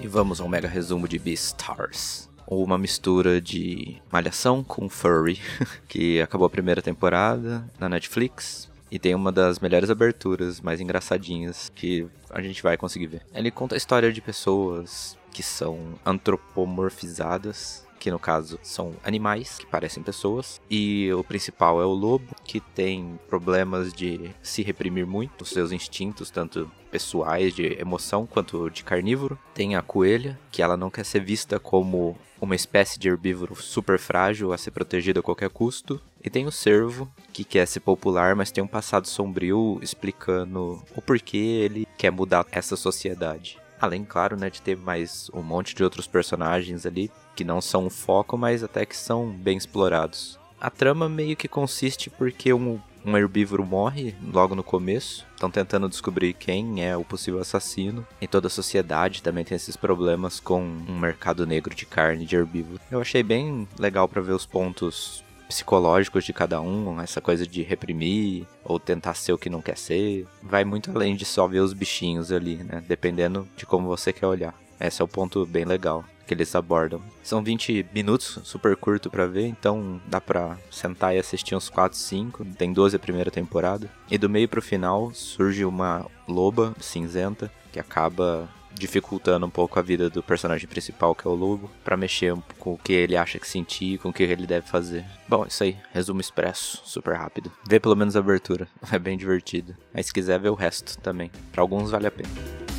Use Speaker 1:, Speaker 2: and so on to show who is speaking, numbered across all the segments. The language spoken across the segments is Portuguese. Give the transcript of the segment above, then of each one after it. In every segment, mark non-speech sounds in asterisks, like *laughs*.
Speaker 1: E vamos ao mega resumo de Beastars uma mistura de Malhação com Furry, *laughs* que acabou a primeira temporada na Netflix. E tem uma das melhores aberturas, mais engraçadinhas, que a gente vai conseguir ver. Ele conta a história de pessoas que são antropomorfizadas que no caso são animais que parecem pessoas, e o principal é o lobo, que tem problemas de se reprimir muito, os seus instintos, tanto pessoais de emoção quanto de carnívoro. Tem a coelha, que ela não quer ser vista como uma espécie de herbívoro super frágil a ser protegido a qualquer custo. E tem o cervo, que quer ser popular, mas tem um passado sombrio explicando o porquê ele quer mudar essa sociedade. Além, claro, né, de ter mais um monte de outros personagens ali que não são o foco, mas até que são bem explorados. A trama meio que consiste porque um, um herbívoro morre logo no começo. Estão tentando descobrir quem é o possível assassino. E toda a sociedade também tem esses problemas com um mercado negro de carne de herbívoro. Eu achei bem legal para ver os pontos psicológicos de cada um, essa coisa de reprimir ou tentar ser o que não quer ser. Vai muito além de só ver os bichinhos ali, né? Dependendo de como você quer olhar. Esse é o ponto bem legal que eles abordam. São 20 minutos, super curto para ver, então dá pra sentar e assistir uns 4, 5. Tem 12 a primeira temporada. E do meio pro final surge uma loba cinzenta que acaba dificultando um pouco a vida do personagem principal, que é o lobo, para mexer com o que ele acha que sentir, com o que ele deve fazer. Bom, isso aí, resumo expresso, super rápido. Vê pelo menos a abertura, *laughs* é bem divertido. Mas se quiser ver o resto também, para alguns vale a pena.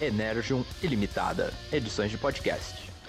Speaker 2: Energium Ilimitada, edições de podcast.